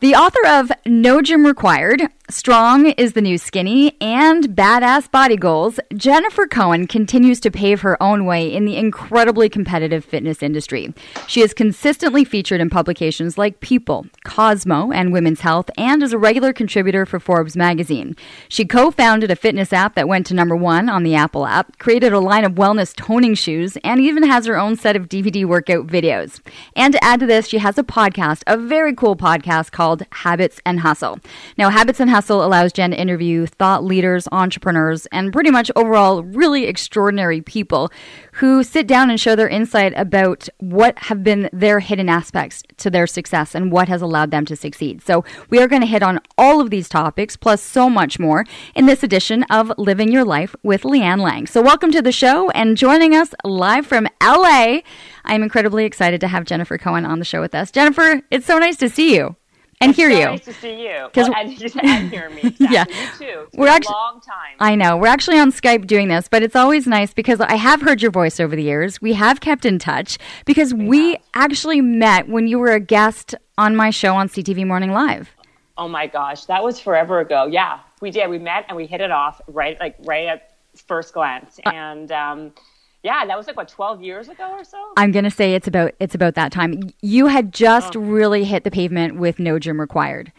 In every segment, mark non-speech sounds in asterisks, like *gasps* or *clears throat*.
The author of No Gym Required, Strong is the New Skinny, and Badass Body Goals, Jennifer Cohen continues to pave her own way in the incredibly competitive fitness industry. She is consistently featured in publications like People, Cosmo, and Women's Health, and is a regular contributor for Forbes magazine. She co founded a fitness app that went to number one on the Apple app, created a line of wellness toning shoes, and even has her own set of DVD workout videos. And to add to this, she has a podcast, a very cool podcast called Habits and Hustle. Now, Habits and Hustle allows Jen to interview thought leaders, entrepreneurs, and pretty much overall really extraordinary people who sit down and show their insight about what have been their hidden aspects to their success and what has allowed them to succeed. So, we are going to hit on all of these topics, plus so much more, in this edition of Living Your Life with Leanne Lang. So, welcome to the show and joining us live from LA. I'm incredibly excited to have Jennifer Cohen on the show with us. Jennifer, it's so nice to see you and it's hear so you. Nice to see you. Well, and, *laughs* and hear me. *laughs* Exactly. yeah, you too. It's we're actually a long time. I know we're actually on Skype doing this, but it's always nice because I have heard your voice over the years. We have kept in touch because we, we actually met when you were a guest on my show on CTV Morning Live. Oh my gosh, that was forever ago. Yeah, we did. We met and we hit it off right, like right at first glance, uh, and. Um, yeah, that was like what twelve years ago or so. I'm gonna say it's about it's about that time. You had just oh. really hit the pavement with no gym required.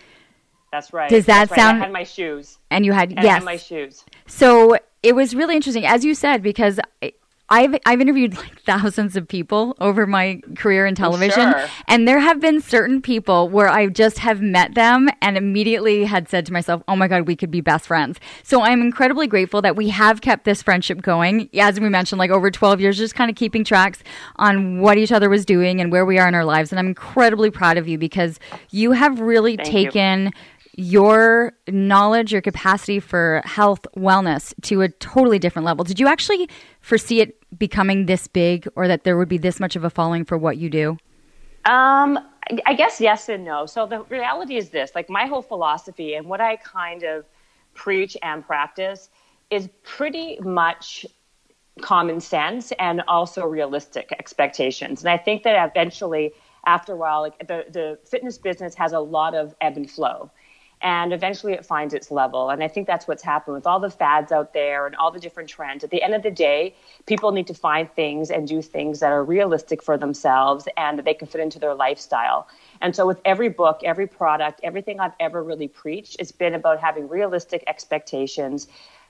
That's right. Does that That's sound? Right. I had my shoes. And you had and yes, I had my shoes. So it was really interesting, as you said, because eh, I've I've interviewed like thousands of people over my career in television, sure. and there have been certain people where I just have met them and immediately had said to myself, "Oh my god, we could be best friends." So I'm incredibly grateful that we have kept this friendship going. As we mentioned, like over 12 years, just kind of keeping tracks on what each other was doing and where we are in our lives. And I'm incredibly proud of you because you have really Thank taken. You your knowledge, your capacity for health, wellness to a totally different level. Did you actually foresee it becoming this big or that there would be this much of a following for what you do? Um, I guess yes and no. So the reality is this like my whole philosophy and what I kind of preach and practice is pretty much common sense and also realistic expectations. And I think that eventually, after a while, like the, the fitness business has a lot of ebb and flow and eventually it finds its level. And I think that's what's happened with all the fads out there and all the different trends. At the end of the day, people need to find things and do things that are realistic for themselves and that they can fit into their lifestyle. And so, with every book, every product, everything I've ever really preached, it's been about having realistic expectations.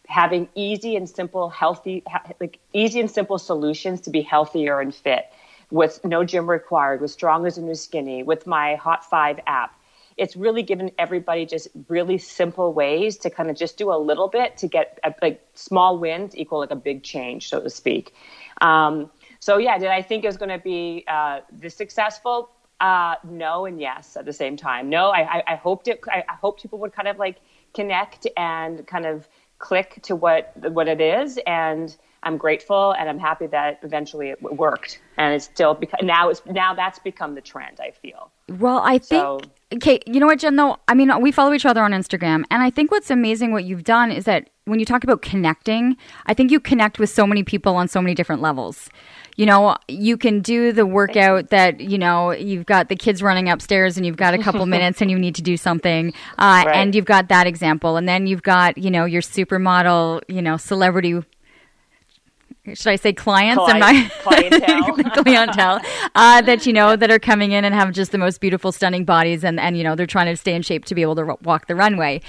Having easy and simple, healthy, like easy and simple solutions to be healthier and fit with no gym required, with Strong as a New Skinny, with my Hot 5 app it's really given everybody just really simple ways to kind of just do a little bit to get a, like small wins equal like a big change, so to speak. Um, so yeah, did I think it was going to be uh, this successful? Uh, no and yes at the same time. No, I, I, I hoped it. I, I hoped people would kind of like connect and kind of click to what what it is and I'm grateful and I'm happy that eventually it worked and it's still because now it's now that's become the trend I feel. Well, I think so, okay, you know what Jen though, I mean we follow each other on Instagram and I think what's amazing what you've done is that when you talk about connecting, I think you connect with so many people on so many different levels. You know, you can do the workout that, you know, you've got the kids running upstairs and you've got a couple *laughs* minutes and you need to do something. Uh, right. And you've got that example. And then you've got, you know, your supermodel, you know, celebrity should I say clients? And my clientele, *laughs* clientele. Uh, that you know that are coming in and have just the most beautiful, stunning bodies, and and you know they're trying to stay in shape to be able to walk the runway.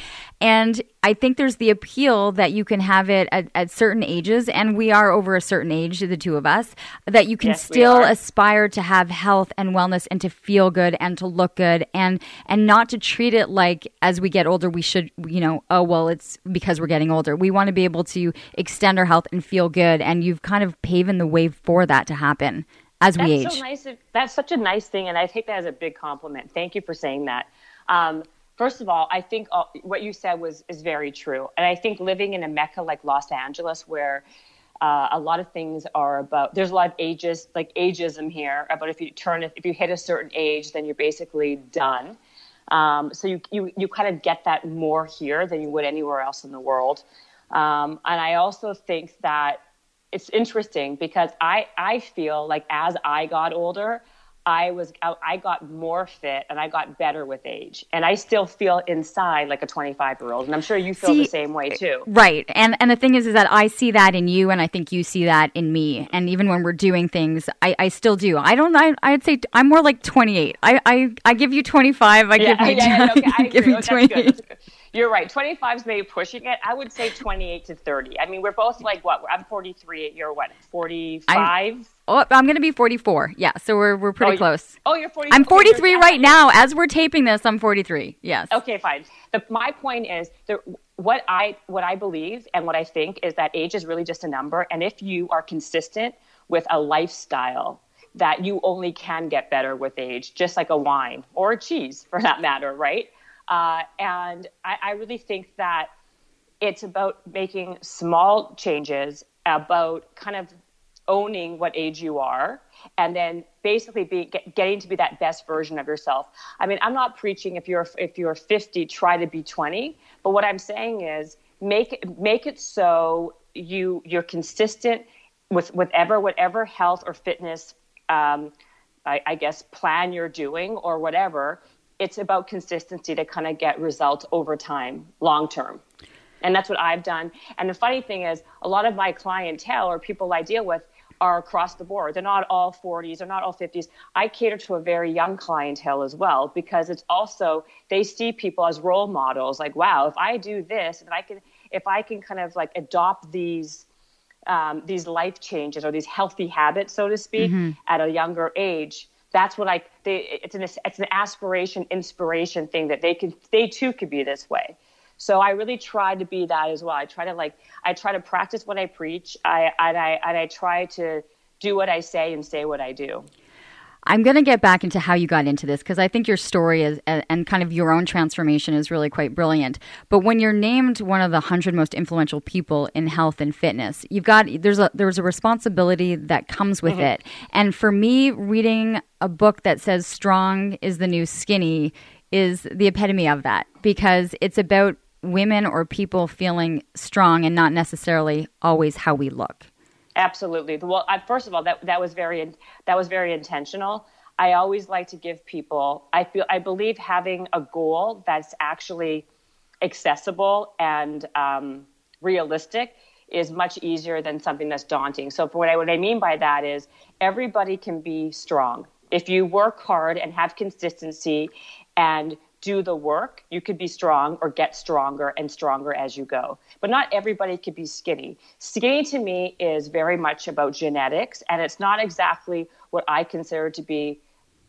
And I think there's the appeal that you can have it at, at, certain ages, and we are over a certain age, the two of us, that you can yes, still aspire to have health and wellness and to feel good and to look good and and not to treat it like as we get older we should you know oh well it's because we're getting older. We want to be able to extend our health and feel good, and you've kind of paving the way for that to happen. as that's we age. So nice. That's such a nice thing, and I take that as a big compliment. Thank you for saying that. Um, first of all, I think all, what you said was is very true, and I think living in a mecca like Los Angeles, where uh, a lot of things are about there's a lot of ages like ageism here about if you turn if you hit a certain age then you're basically done. Um, so you, you you kind of get that more here than you would anywhere else in the world. Um, and i also think that it's interesting because i i feel like as i got older I was I got more fit and I got better with age, and I still feel inside like a 25 year old, and I'm sure you feel see, the same way too. Right, and and the thing is, is that I see that in you, and I think you see that in me, and even when we're doing things, I, I still do. I don't. I, I'd say I'm more like 28. I I, I give you 25. I yeah, give you. *laughs* Yeah, yeah, okay, I *laughs* give you 28. You're right. 25 is maybe pushing it. I would say 28 to 30. I mean, we're both like what? I'm 43. You're what? 45. Oh, I'm going to be 44. Yeah, so we're we're pretty oh, close. Oh, you're 40. I'm 43 right now. As we're taping this, I'm 43. Yes. Okay, fine. The, my point is that what I what I believe and what I think is that age is really just a number, and if you are consistent with a lifestyle that you only can get better with age, just like a wine or a cheese for that matter, right? Uh, and I, I really think that it's about making small changes, about kind of owning what age you are and then basically be get, getting to be that best version of yourself. I mean i'm not preaching if you're if you're 50 try to be 20 but what i'm saying is make make it so you you're consistent with whatever whatever health or fitness um, I, I guess plan you're doing or whatever it's about consistency to kind of get results over time long term and that's what I've done. And the funny thing is, a lot of my clientele or people I deal with, are across the board. They're not all 40s, they're not all 50s. I cater to a very young clientele as well because it's also they see people as role models. Like, wow, if I do this, if I can, if I can kind of like adopt these um, these life changes or these healthy habits, so to speak, mm-hmm. at a younger age, that's what I. They, it's an it's an aspiration, inspiration thing that they can they too could be this way. So I really try to be that as well. I try to like I try to practice what I preach. I and I and I try to do what I say and say what I do. I'm going to get back into how you got into this because I think your story is and kind of your own transformation is really quite brilliant. But when you're named one of the 100 most influential people in health and fitness, you've got there's a there's a responsibility that comes with mm-hmm. it. And for me, reading a book that says strong is the new skinny is the epitome of that because it's about women or people feeling strong and not necessarily always how we look. Absolutely. Well, I, first of all, that that was very that was very intentional. I always like to give people. I feel I believe having a goal that's actually accessible and um, realistic is much easier than something that's daunting. So, what I what I mean by that is everybody can be strong if you work hard and have consistency and do the work, you could be strong or get stronger and stronger as you go. But not everybody could be skinny. Skinny to me is very much about genetics, and it's not exactly what I consider to be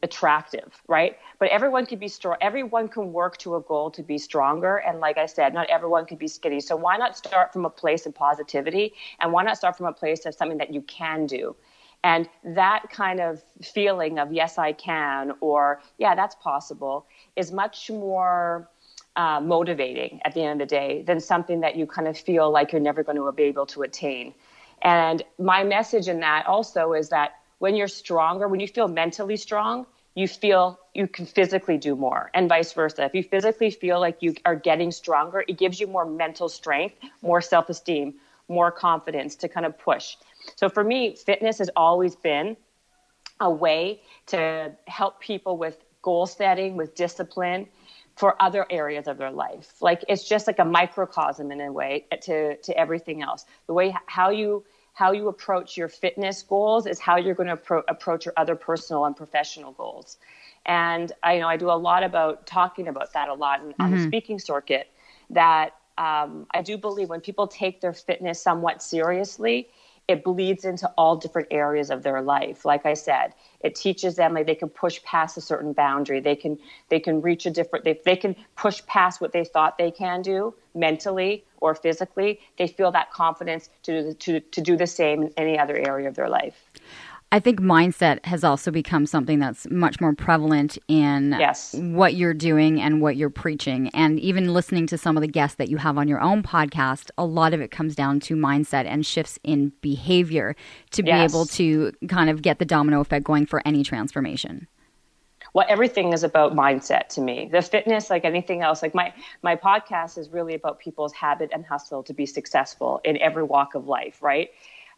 attractive, right? But everyone can be strong. Everyone can work to a goal to be stronger. And like I said, not everyone could be skinny. So why not start from a place of positivity? And why not start from a place of something that you can do? And that kind of feeling of, yes, I can, or yeah, that's possible, is much more uh, motivating at the end of the day than something that you kind of feel like you're never going to be able to attain. And my message in that also is that when you're stronger, when you feel mentally strong, you feel you can physically do more, and vice versa. If you physically feel like you are getting stronger, it gives you more mental strength, more self esteem, more confidence to kind of push. So for me, fitness has always been a way to help people with goal setting, with discipline for other areas of their life. Like it's just like a microcosm in a way to, to everything else. The way how you how you approach your fitness goals is how you're going to appro- approach your other personal and professional goals. And I you know I do a lot about talking about that a lot mm-hmm. on the mm-hmm. speaking circuit. That um, I do believe when people take their fitness somewhat seriously, it bleeds into all different areas of their life. Like i said it teaches them like they can push past a certain boundary. They can they can reach a different they, they can push past what they thought they can do mentally or physically. They feel that confidence to, to, to do the same in any other area of their life I think mindset has also become something that's much more prevalent in yes. what you're doing and what you're preaching. And even listening to some of the guests that you have on your own podcast, a lot of it comes down to mindset and shifts in behavior to be able to kind of get the domino effect going for any transformation. well everything is about mindset to me the fitness like anything else like my my podcast is really about people's habit and hustle to be successful in every walk of life right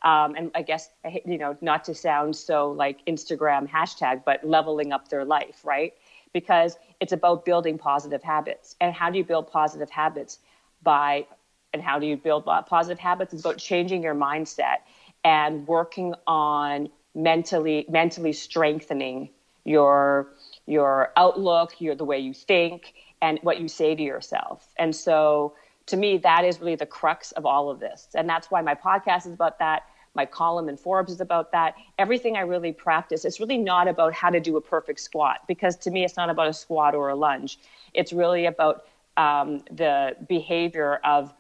um, and i guess you know not to sound so like instagram hashtag but leveling up their life right? Because it's about building positive habits. And how do you build positive habits by and how do you build positive habits? It's about changing your mindset and working on mentally mentally strengthening your your outlook, your the way you think, and what you say to yourself. And so, to me, that is really the crux of all of this, and that's why my podcast is about that. My column in Forbes is about that. Everything I really practice, it's really not about how to do a perfect squat because to me, it's not about a squat or a lunge. It's really about um, the behavior of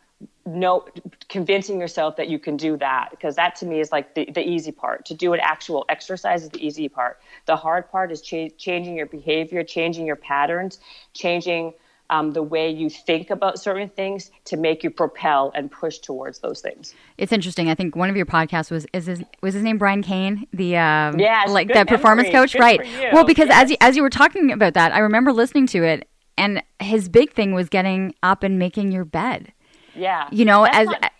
no convincing yourself that you can do that because that to me is like the, the easy part to do an actual exercise is the easy part the hard part is cha- changing your behavior changing your patterns changing um, the way you think about certain things to make you propel and push towards those things It's interesting. I think one of your podcasts was is his, was his name Brian Kane, the um, Yes, like the performance memory. coach, Good right? Well, because as you, as you were talking about that, I remember listening to it, and his big thing was getting up and making your bed. yeah You know, That's as not-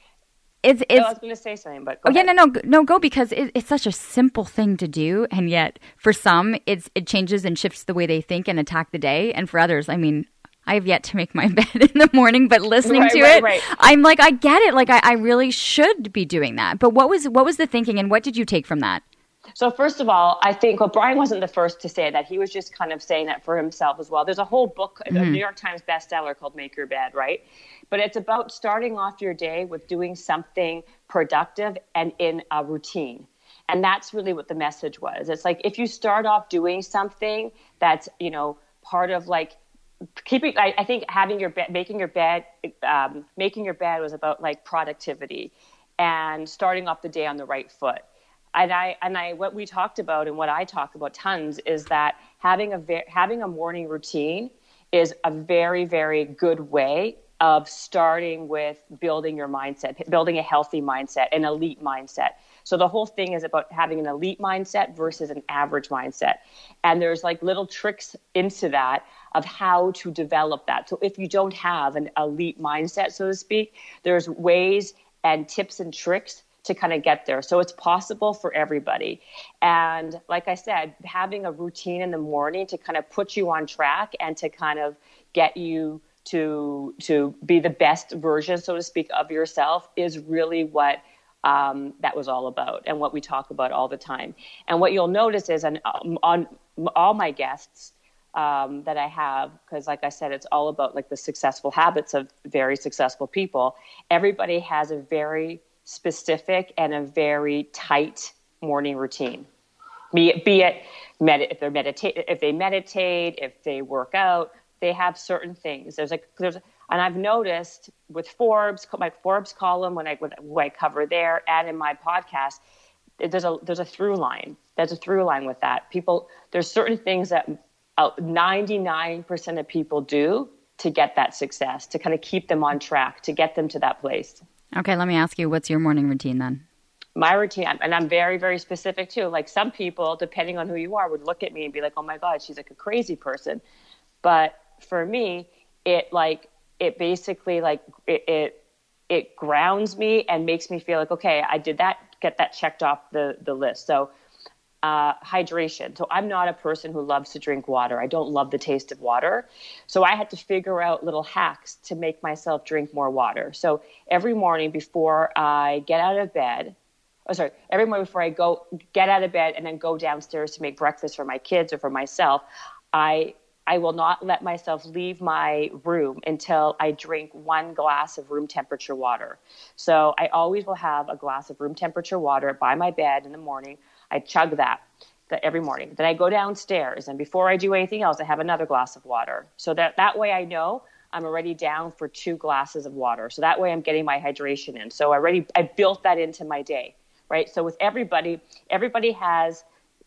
it's I was going to say something but go Oh yeah, ahead. no, no, no, go because it, it's such a simple thing to do, and yet for some, it's it changes and shifts the way they think and attack the day, and for others, I mean, I have yet to make my *laughs* bed in the morning, but listening Right, to right, it, right. I'm like, I get it, like I, I really should be doing that. But what was what was the thinking, and what did you take from that? So first of all, I think well, Brian wasn't the first to say that. He was just kind of saying that for himself as well. There's a whole book, a mm-hmm. New York Times bestseller called "Make Your Bed," right? But it's about starting off your day with doing something productive and in a routine. And that's really what the message was. It's like if you start off doing something that's you know part of like keeping I, I think having your bed making your bed um, making your bed was about like productivity and starting off the day on the right foot and i and i what we talked about and what i talk about tons is that having a ve- having a morning routine is a very very good way of starting with building your mindset building a healthy mindset an elite mindset so the whole thing is about having an elite mindset versus an average mindset. And there's like little tricks into that of how to develop that. So if you don't have an elite mindset, so to speak, there's ways and tips and tricks to kind of get there. So it's possible for everybody. And like I said, having a routine in the morning to kind of put you on track and to kind of get you to to be the best version, so to speak, of yourself is really what um, that was all about and what we talk about all the time. And what you'll notice is on, on all my guests um, that I have, because like I said, it's all about like the successful habits of very successful people. Everybody has a very specific and a very tight morning routine. Be it, be it med- if if they meditate, if they work out, they have certain things. There's like there's and I've noticed with Forbes, my Forbes column, when I when I cover there, and in my podcast, there's a there's a through line. There's a through line with that. People, there's certain things that Uh, 99% of people do to get that success, to kind of keep them on track, to get them to that place. Okay, let me ask you, what's your morning routine then? My routine, and I'm very, very specific too. Like some people, depending on who you are, would look at me and be like, "Oh my God, she's like a crazy person." But for me, it like it basically like it, it it grounds me and makes me feel like okay i did that get that checked off the the list so uh, hydration so i'm not a person who loves to drink water i don't love the taste of water so i had to figure out little hacks to make myself drink more water so every morning before i get out of bed oh sorry every morning before i go get out of bed and then go downstairs to make breakfast for my kids or for myself i I will not let myself leave my room until I drink one glass of room temperature water. So I always will have a glass of room temperature water by my bed in the morning. I chug that, every morning. Then I go downstairs, and before I do anything else, I have another glass of water. So that, that way I know I'm already down for two glasses of water. So that way I'm getting my hydration in. So I already I built that into my day. right? So with everybody, everybody has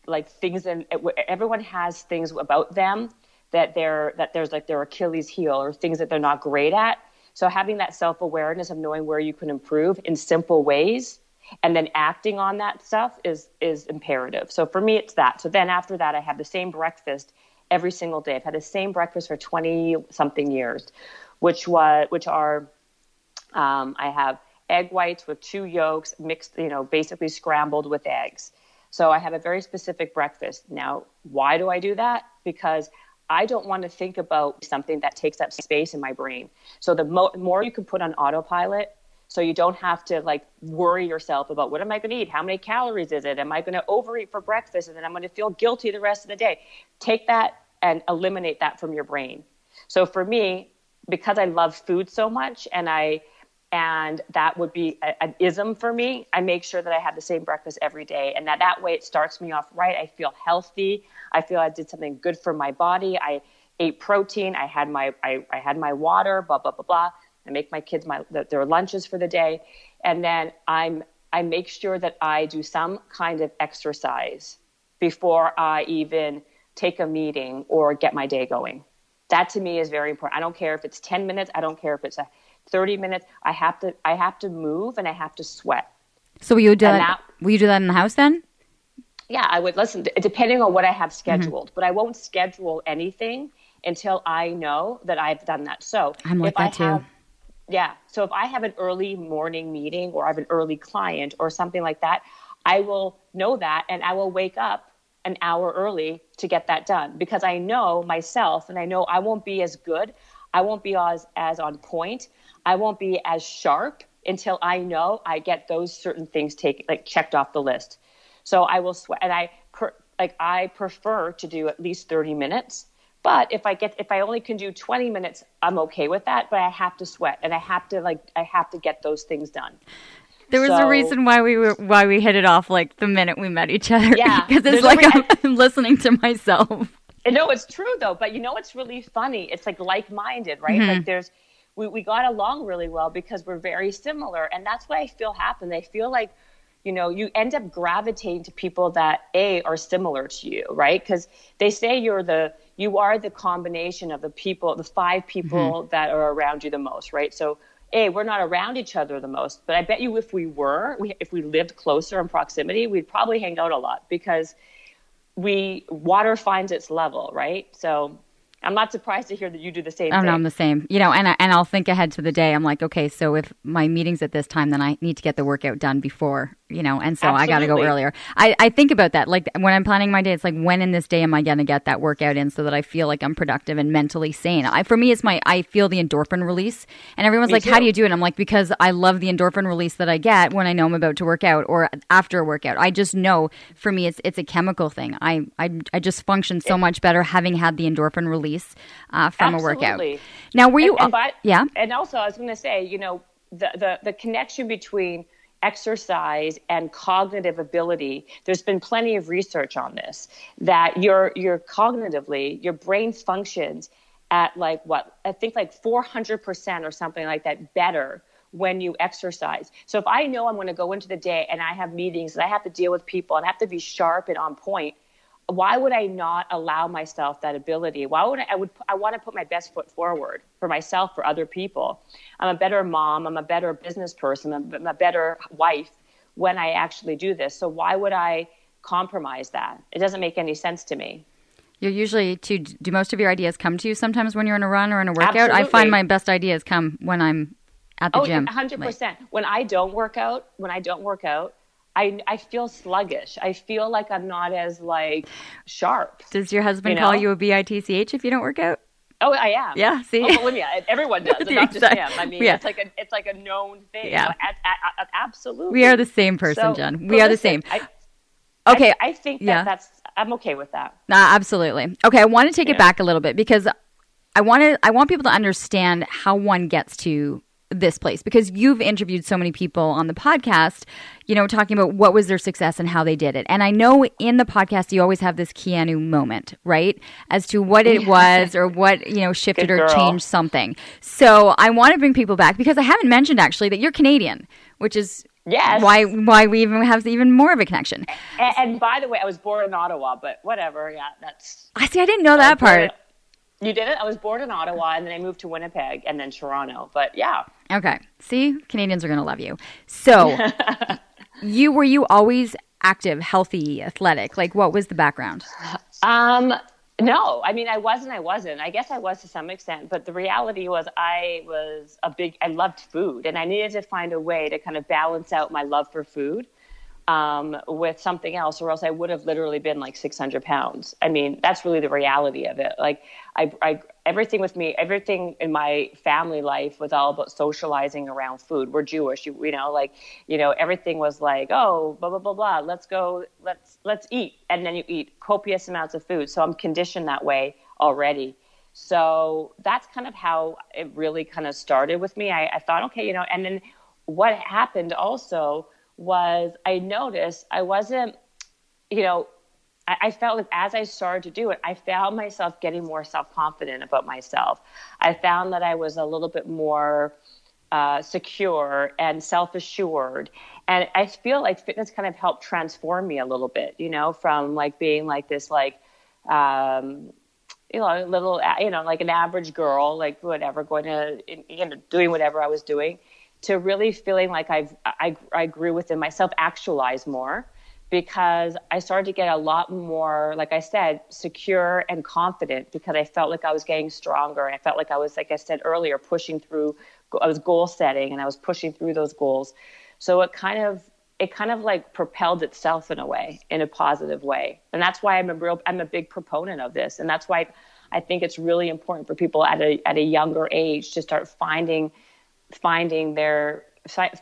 like things and everyone has things about them that they're that there's like their Achilles heel or things that they're not great at. So having that self-awareness of knowing where you can improve in simple ways and then acting on that stuff is is imperative. So for me it's that. So then after that I have the same breakfast every single day. I've had the same breakfast for 20 something years, which was which are um, I have egg whites with two yolks mixed, you know, basically scrambled with eggs. So I have a very specific breakfast. Now, why do I do that? Because I don't want to think about something that takes up space in my brain. So the mo- more you can put on autopilot, so you don't have to like worry yourself about what am I going to eat? How many calories is it? Am I going to overeat for breakfast and then I'm going to feel guilty the rest of the day? Take that and eliminate that from your brain. So for me, because I love food so much and I and that would be a, an ism for me. I make sure that I have the same breakfast every day, and that that way it starts me off right. I feel healthy. I feel I did something good for my body. I ate protein. I had my I, I had my water. Blah blah blah blah. I make my kids my their lunches for the day, and then I'm I make sure that I do some kind of exercise before I even take a meeting or get my day going. That to me is very important. I don't care if it's 10 minutes. I don't care if it's a 30 minutes. I have to I have to move and I have to sweat. So will you do that, that, will you do that in the house then? Yeah, I would listen depending on what I have scheduled, mm-hmm. but I won't schedule anything until I know that I've done that. So I'm like that too. Have, yeah. So if I have an early morning meeting or I have an early client or something like that, I will know that and I will wake up an hour early to get that done because I know myself and I know I won't be as good. I won't be as, as on point I won't be as sharp until I know I get those certain things taken like checked off the list. So I will sweat, and I per, like I prefer to do at least thirty minutes. But if I get if I only can do twenty minutes, I'm okay with that. But I have to sweat, and I have to like I have to get those things done. There was so, a reason why we were why we hit it off like the minute we met each other. Yeah, *laughs* because it's like I'm, I'm listening to myself. No, it's true though. But you know, it's really funny. It's like like minded, right? Mm-hmm. Like there's we, we got along really well because we're very similar. And that's what I feel happened. I feel like, you know, you end up gravitating to people that A are similar to you, right? Because they say you're the, you are the combination of the people, the five people mm-hmm. that are around you the most, right? So, A, we're not around each other the most, but I bet you if we were, we, if we lived closer in proximity, we'd probably hang out a lot because we, water finds its level, right? So, I'm not surprised to hear that you do the same. Thing. no, I'm the same. You know, and I, and I'll think ahead to the day. I'm like, okay, so if my meeting's at this time, then I need to get the workout done before you know, and so Absolutely. I got to go earlier. I, I think about that. Like when I'm planning my day, it's like, when in this day am I going to get that workout in so that I feel like I'm productive and mentally sane? I, for me, it's my, I feel the endorphin release. And everyone's me like, too. how do you do it? I'm like, because I love the endorphin release that I get when I know I'm about to work out or after a workout. I just know for me, it's, it's a chemical thing. I, I, I just function so much better having had the endorphin release uh, from Absolutely. a workout. Now, were you, and, and by, yeah. And also, I was going to say, you know, the, the, the connection between – exercise and cognitive ability there's been plenty of research on this that your your cognitively your brain functions at like what i think like 400% or something like that better when you exercise. So if i know i'm going to go into the day and i have meetings and i have to deal with people and I have to be sharp and on point why would I not allow myself that ability? Why would I, I would I want to put my best foot forward for myself, for other people. I'm a better mom. I'm a better business person. I'm, I'm a better wife when I actually do this. So why would I compromise that? It doesn't make any sense to me. You're usually to do most of your ideas come to you sometimes when you're in a run or in a workout. Absolutely. I find my best ideas come when I'm at the oh, gym. 100%. Like, when I don't work out, when I don't work out, I, I feel sluggish. I feel like I'm not as like sharp. Does your husband you know? call you a bitch if you don't work out? Oh, I am. Yeah. See, oh, well, yeah, everyone does, *laughs* not just him. I mean, yeah. it's like a it's like a known thing. Yeah. absolutely. We are the same person, so, Jen. We are listen, the same. I, okay. I, I think that yeah. that's I'm okay with that. Nah, absolutely. Okay, I want to take yeah. it back a little bit because I want to I want people to understand how one gets to this place because you've interviewed so many people on the podcast, you know, talking about what was their success and how they did it. And I know in the podcast you always have this Keanu moment, right? As to what it was or what, you know, shifted or changed something. So I want to bring people back because I haven't mentioned actually that you're Canadian, which is Yes. Why why we even have even more of a connection. And, and by the way, I was born in Ottawa, but whatever. Yeah, that's. I see. I didn't know that part. You did it. I was born in Ottawa, and then I moved to Winnipeg, and then Toronto. But yeah. Okay. See, Canadians are going to love you. So, *laughs* you were you always active, healthy, athletic? Like, what was the background? Um, no, I mean, I wasn't. I wasn't. I guess I was to some extent, but the reality was, I was a big. I loved food, and I needed to find a way to kind of balance out my love for food um, with something else, or else I would have literally been like 600 pounds. I mean, that's really the reality of it. Like, I, I, everything with me, everything in my family life was all about socializing around food. We're Jewish, you, you know, like, you know, everything was like, oh, blah blah blah blah. Let's go, let's let's eat, and then you eat copious amounts of food. So I'm conditioned that way already. So that's kind of how it really kind of started with me. I, I thought, okay, you know, and then what happened also was I noticed I wasn't, you know, I, I felt like as I started to do it, I found myself getting more self confident about myself. I found that I was a little bit more uh, secure and self assured. And I feel like fitness kind of helped transform me a little bit, you know, from like being like this, like, um, you know, little, you know, like an average girl, like whatever, going to, you know, doing whatever I was doing to really feeling like I've, I, I grew within myself, actualize more because I started to get a lot more, like I said, secure and confident because I felt like I was getting stronger. And I felt like I was, like I said earlier, pushing through, I was goal setting and I was pushing through those goals. So it kind of, it kind of like propelled itself in a way, in a positive way. And that's why I'm a real, I'm a big proponent of this. And that's why I think it's really important for people at a, at a younger age to start finding, finding their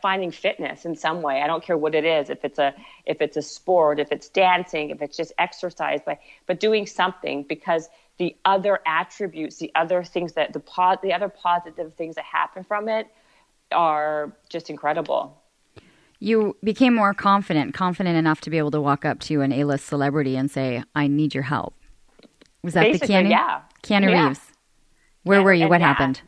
finding fitness in some way. I don't care what it is, if it's a if it's a sport, if it's dancing, if it's just exercise, but but doing something because the other attributes, the other things that the po- the other positive things that happen from it are just incredible. You became more confident, confident enough to be able to walk up to an A-list celebrity and say, "I need your help." Was that Basically, the Keanu? Yeah. Keanu yeah. Reeves. Where and, were you? What happened?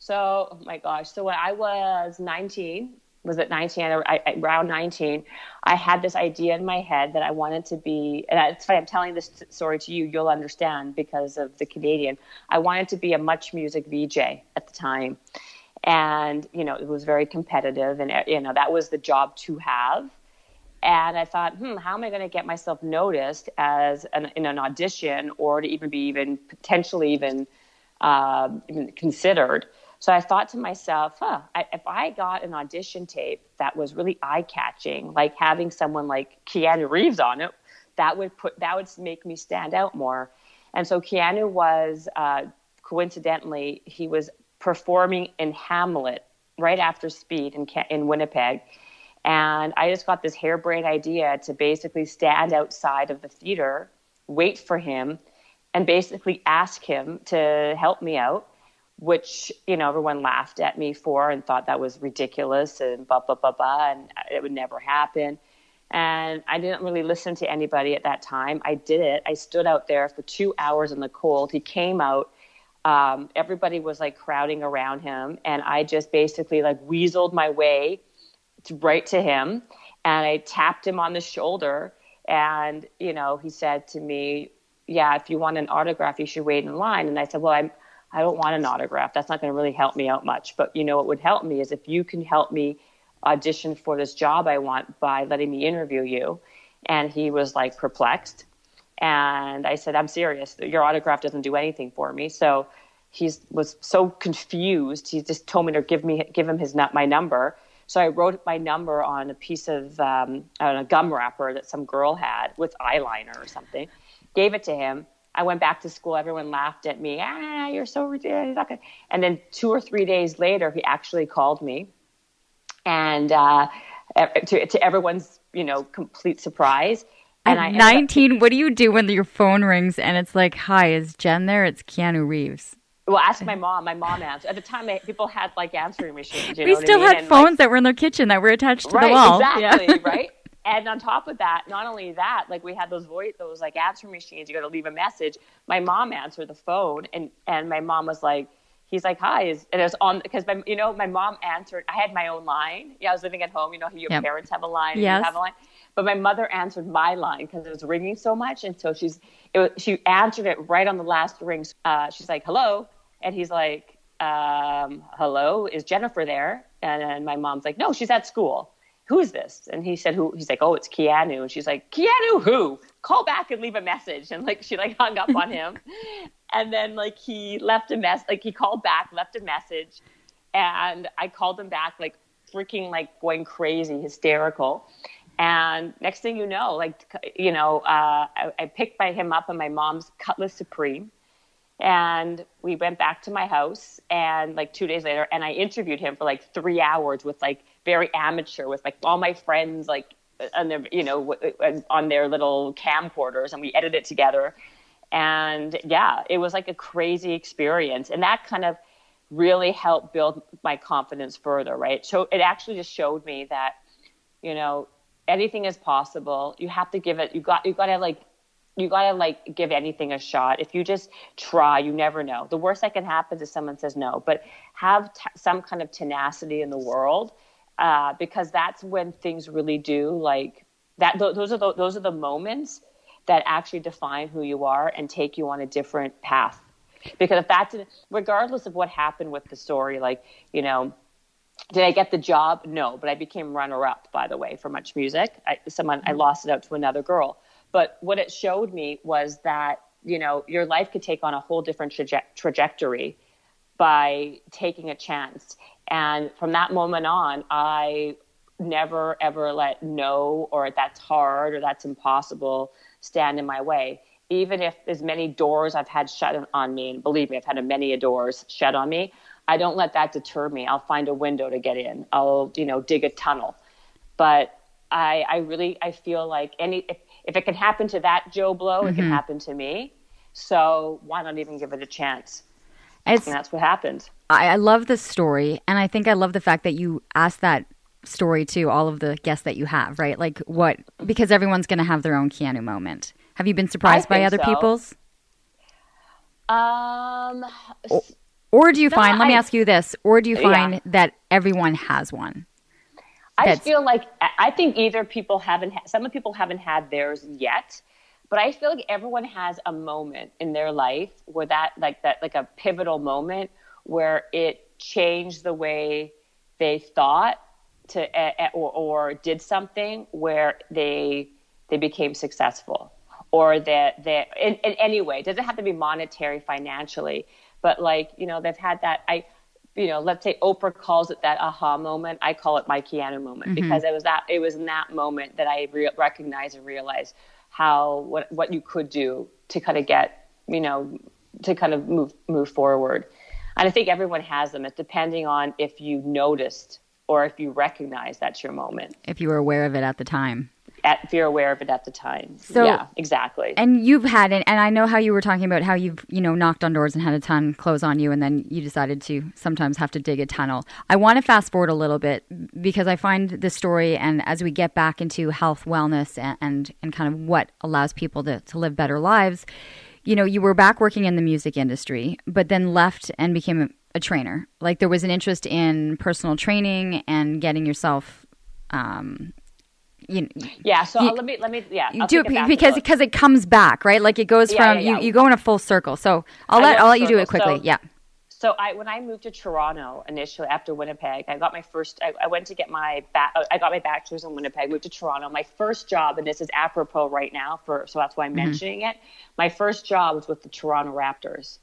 So, oh my gosh. So when I was 19, was it 19 I, around 19 i had this idea in my head that i wanted to be and it's funny i'm telling this story to you you'll understand because of the canadian. I wanted to be a MuchMusic vj at the time. And you know it was very competitive and you know that was the job to have. And i thought hmm how am i going to get myself noticed as an, in an audition or to even be even potentially even, uh, even considered so I thought to myself, huh, I, if I got an audition tape that was really eye catching, like having someone like Keanu Reeves on it, that would put that would make me stand out more. And so Keanu was uh, coincidentally he was performing in Hamlet right after Speed in in Winnipeg, and I just got this harebrained idea to basically stand outside of the theater, wait for him, and basically ask him to help me out which you know everyone laughed at me for and thought that was ridiculous and blah blah blah blah and it would never happen. And i didn't really listen to anybody at that time. I did it. I stood out there for two hours in the cold. He came out um, everybody was like crowding around him and i just basically like weaseled my way to, right to him and i tapped him on the shoulder and you know he said to me yeah if you want an autograph you should wait in line. And i said well i'm I don't want an autograph. That's not going to really help me out much. But you know what would help me is if you can help me audition for this job I want by letting me interview you. And he was like perplexed. And I said, I'm serious. Your autograph doesn't do anything for me. So he was so confused. He just told me to give me give him his my number. So I wrote my number on a piece of um, a gum wrapper that some girl had with eyeliner or something. Gave it to him I went back to school. Everyone laughed at me. Ah, you're so ridiculous. And then two or three days later, he actually called me, and uh, to, to everyone's you know complete surprise. And At I 19, up, what do you do when your phone rings and it's like, "Hi, is Jen there?" It's Keanu Reeves. Well, ask my mom. My mom answered. At the time, people had like answering machines. we still I mean? had and, phones like, that were in their kitchen that were attached to right, the wall. Exactly. Yeah. right and on top of that, not only that, like we had those voice, those like answering machines. You got to leave a message. My mom answered the phone, and and my mom was like, he's like, "Hi," and it was on because my, you know, my mom answered. I had my own line. Yeah, I was living at home. You know, your yep. parents have a line. And yes. You have a line. But my mother answered my line because it was ringing so much, and so she's it was, she answered it right on the last ring. Uh, she's like, "Hello," and he's like, um, "Hello, is Jennifer there?" And then my mom's like, "No, she's at school." Who is this? And he said, "Who?" He's like, "Oh, it's Keanu." And she's like, "Keanu, who? Call back and leave a message." And like she like hung up on *laughs* him, and then like he left a mess. Like he called back, left a message, and I called him back like freaking like going crazy, hysterical. And next thing you know, like, you know, uh, I, I picked by him up in my mom's Cutlass Supreme. And we went back to my house and like two days later, and I interviewed him for like three hours with like very amateur with like all my friends, like on their, you know, on their little camcorders and we edited it together. And yeah, it was like a crazy experience. And that kind of really helped build my confidence further, right? So it actually just showed me that, you know, anything is possible. You have to give it. You got. You got to like. You got to like give anything a shot. If you just try, you never know. The worst that can happen is someone says no. But have t- some kind of tenacity in the world, uh, because that's when things really do like that. Th- those are the, those are the moments that actually define who you are and take you on a different path. Because if that regardless of what happened with the story, like you know, did I get the job? No, but I became runner up, by the way, for MuchMusic. I, someone, I lost it out to another girl. But what it showed me was that, you know, your life could take on a whole different traje- trajectory by taking a chance. And from that moment on, I never ever let no or that's hard or that's impossible stand in my way. Even if as many doors I've had shut on me, and believe me, I've had many doors shut on me, I don't let that deter me. I'll find a window to get in. I'll, you know, dig a tunnel. But I, I really, I feel like any, if, if it can happen to that Joe Blow, mm-hmm. it can mm-hmm. happen to me. So why not even give it a chance? It's, and that's what happened. I, I love this story. And I think I love the fact that you asked that story to all of the guests that you have, right? Like what, because everyone's going to have their own Keanu moment. Have you been surprised by other so. people's? Um, oh. Or do you no, find, let me ask you this, or do you find yeah. that everyone has one? I feel like, I think either people haven't, some of people haven't had theirs yet, but I feel like everyone has a moment in their life where that, like that, like a pivotal moment where it changed the way they thought to, or, or did something where they, they became successful or that, that in, in any way, it doesn't have to be monetary financially, but like, you know, they've had that. I, you know, let's say Oprah calls it that aha moment. I call it my Keanu moment mm-hmm. because it was that it was in that moment that I re- recognized and realized how what what you could do to kind of get you know to kind of move move forward. And I think everyone has them. It's depending on if you noticed or if you recognize that's your moment. If you were aware of it at the time at, you're aware of it at the time. So yeah, exactly. And you've had it, and I know how you were talking about how you've you know knocked on doors and had a ton close on you, and then you decided to sometimes have to dig a tunnel. I want to fast forward a little bit because I find this story, and as we get back into health, wellness, and and, and kind of what allows people to, to live better lives. You know, you were back working in the music industry, but then left and became a, a trainer. Like there was an interest in personal training and getting yourself um, you yeah so you, let me let me yeah I'll do it, because because it comes back right? Like it goes yeah, from yeah, yeah. you you go in a full circle. So I'll let I'll let you do it quickly. So, yeah. so I when I moved to Toronto initially after Winnipeg I got my first I, I went to get my ba- I got my bachelor's in Winnipeg moved to Toronto. My first job and this is apropos right now for so that's why I'm mm-hmm. mentioning it. My first job was with the Toronto Raptors.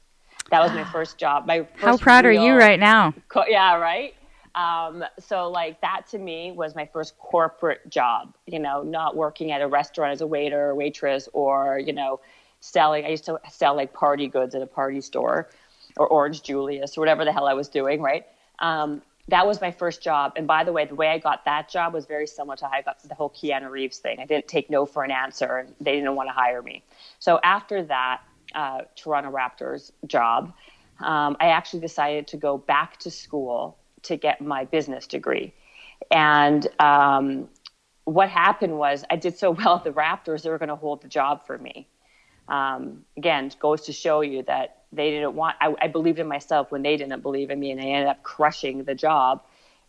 That was my *gasps* first job. My first how proud are you right now? co- yeah right um, so like that to me was my first corporate job, you know, not working at a restaurant as a waiter or waitress or, you know, selling, I used to sell like party goods at a party store or Orange Julius or whatever the hell I was doing. Right. Um, that was my first job. And by the way, the way I got that job was very similar to how I got the whole Keanu Reeves thing. I didn't take no for an answer and they didn't want to hire me. So after that, uh, Toronto Raptors job, um, I actually decided to go back to school to get my business degree. And um, what happened was I did so *laughs* well at the Raptors, they were going to hold the job for me. Um, again, goes to show you that they didn't want. I, I believed in myself when they didn't believe in me, and I ended up crushing the job.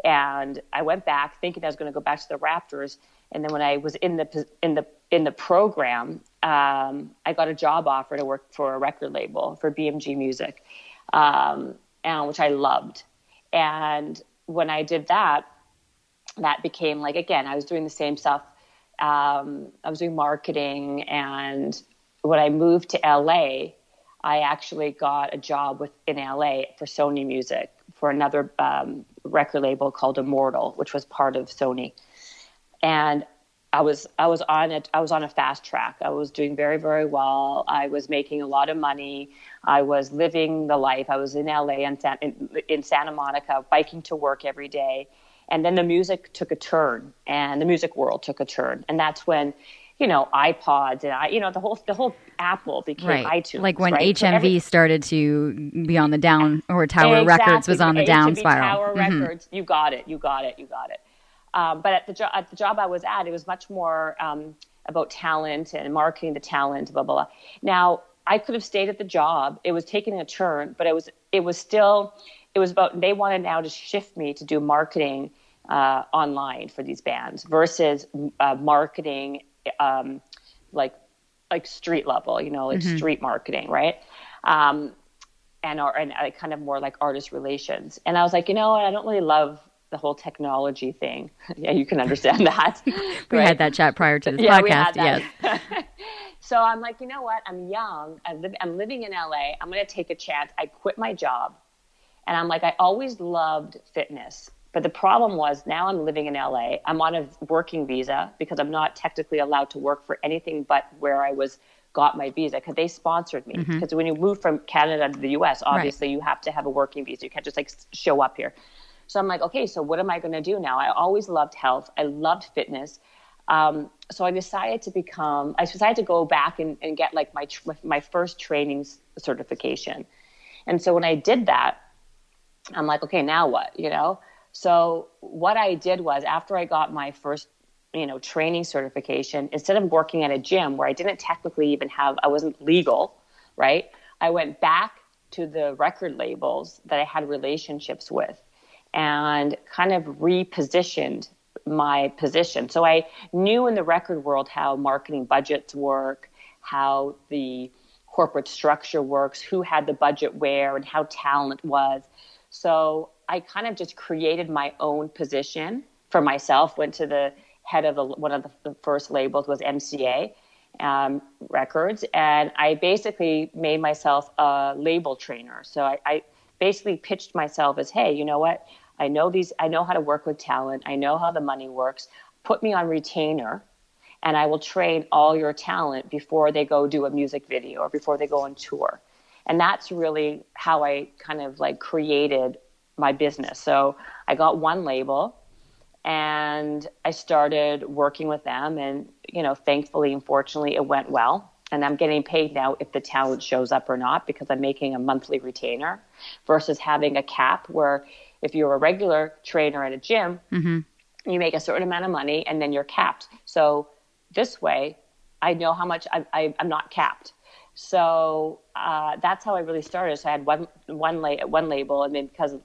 And I went back thinking I was going to go back to the Raptors. And then when I was in the in the in the program, um, I got a job offer to work for a record label for BMG Music, um, and which I loved. And when I did that, that became like again, I was doing the same stuff. Um, I was doing marketing, and when I moved to LA, I actually got a job with in LA for Sony Music for another um, record label called Immortal, which was part of Sony. And I was I was on it. I was on a fast track. I was doing very very well. I was making a lot of money. I was living the life. I was in LA and in, in Santa Monica, biking to work every day. And then the music took a turn, and the music world took a turn, and that's when you know iPods and I, you know the whole the whole Apple became right. iTunes. Like when right? HMV every, started to be on the down, or Tower exactly, Records was on the down spiral. Tower mm-hmm. Records, you got it, you got it, you got it. Um, but at the, jo- at the job I was at, it was much more um, about talent and marketing the talent, blah, blah, blah. Now, I could have stayed at the job. It was taking a turn, but it was, it was still, it was about, they wanted now to shift me to do marketing uh, online for these bands versus uh, marketing um, like, like street level, you know, like mm-hmm. street marketing, right? Um, and, or, and uh, kind of more like artist relations. And I was like, you know? I don't really love the whole technology thing. *laughs* yeah, you can understand that. *laughs* we right? had that chat prior to this yeah, podcast. Yes. *laughs* so I'm like, you know what? I'm young. I live, I'm living in LA. I'm going to take a chance. I quit my job. And I'm like, I always loved fitness. But the problem was now I'm living in LA. I'm on a working visa because I'm not technically allowed to work for anything but where I was got my visa because they sponsored me. Because mm-hmm. when you move from Canada to the US, obviously right. you have to have a working visa. You can't just like show up here. So I'm like, okay, so what am I going to do now? I always loved health. I loved fitness. Um, so I decided to become, I decided to go back and, and get like my, my first training certification. And so when I did that, I'm like, okay, now what, you know? So what I did was after I got my first, you know, training certification, instead of working at a gym where I didn't technically even have, I wasn't legal, right? I went back to the record labels that I had relationships with and kind of repositioned my position. So I knew in the record world how marketing budgets work, how the corporate structure works, who had the budget where, and how talent was. So I kind of just created my own position for myself. Went to the head of the, one of the, the first labels was MCA um, Records, and I basically made myself a label trainer. So I, I basically pitched myself as, hey, you know what? I know these. I know how to work with talent. I know how the money works. Put me on retainer, and I will train all your talent before they go do a music video or before they go on tour. And that's really how I kind of like created my business. So I got one label and I started working with them and you know thankfully and fortunately it went well and I'm getting paid now if the talent shows up or not because I'm making a monthly retainer versus having a cap where if you're a regular trainer at a gym, mm-hmm. you make a certain amount of money and then you're capped. So this way, I know how much I, I, am not capped. So uh, that's how I really started. So I had one one la- one label, and then because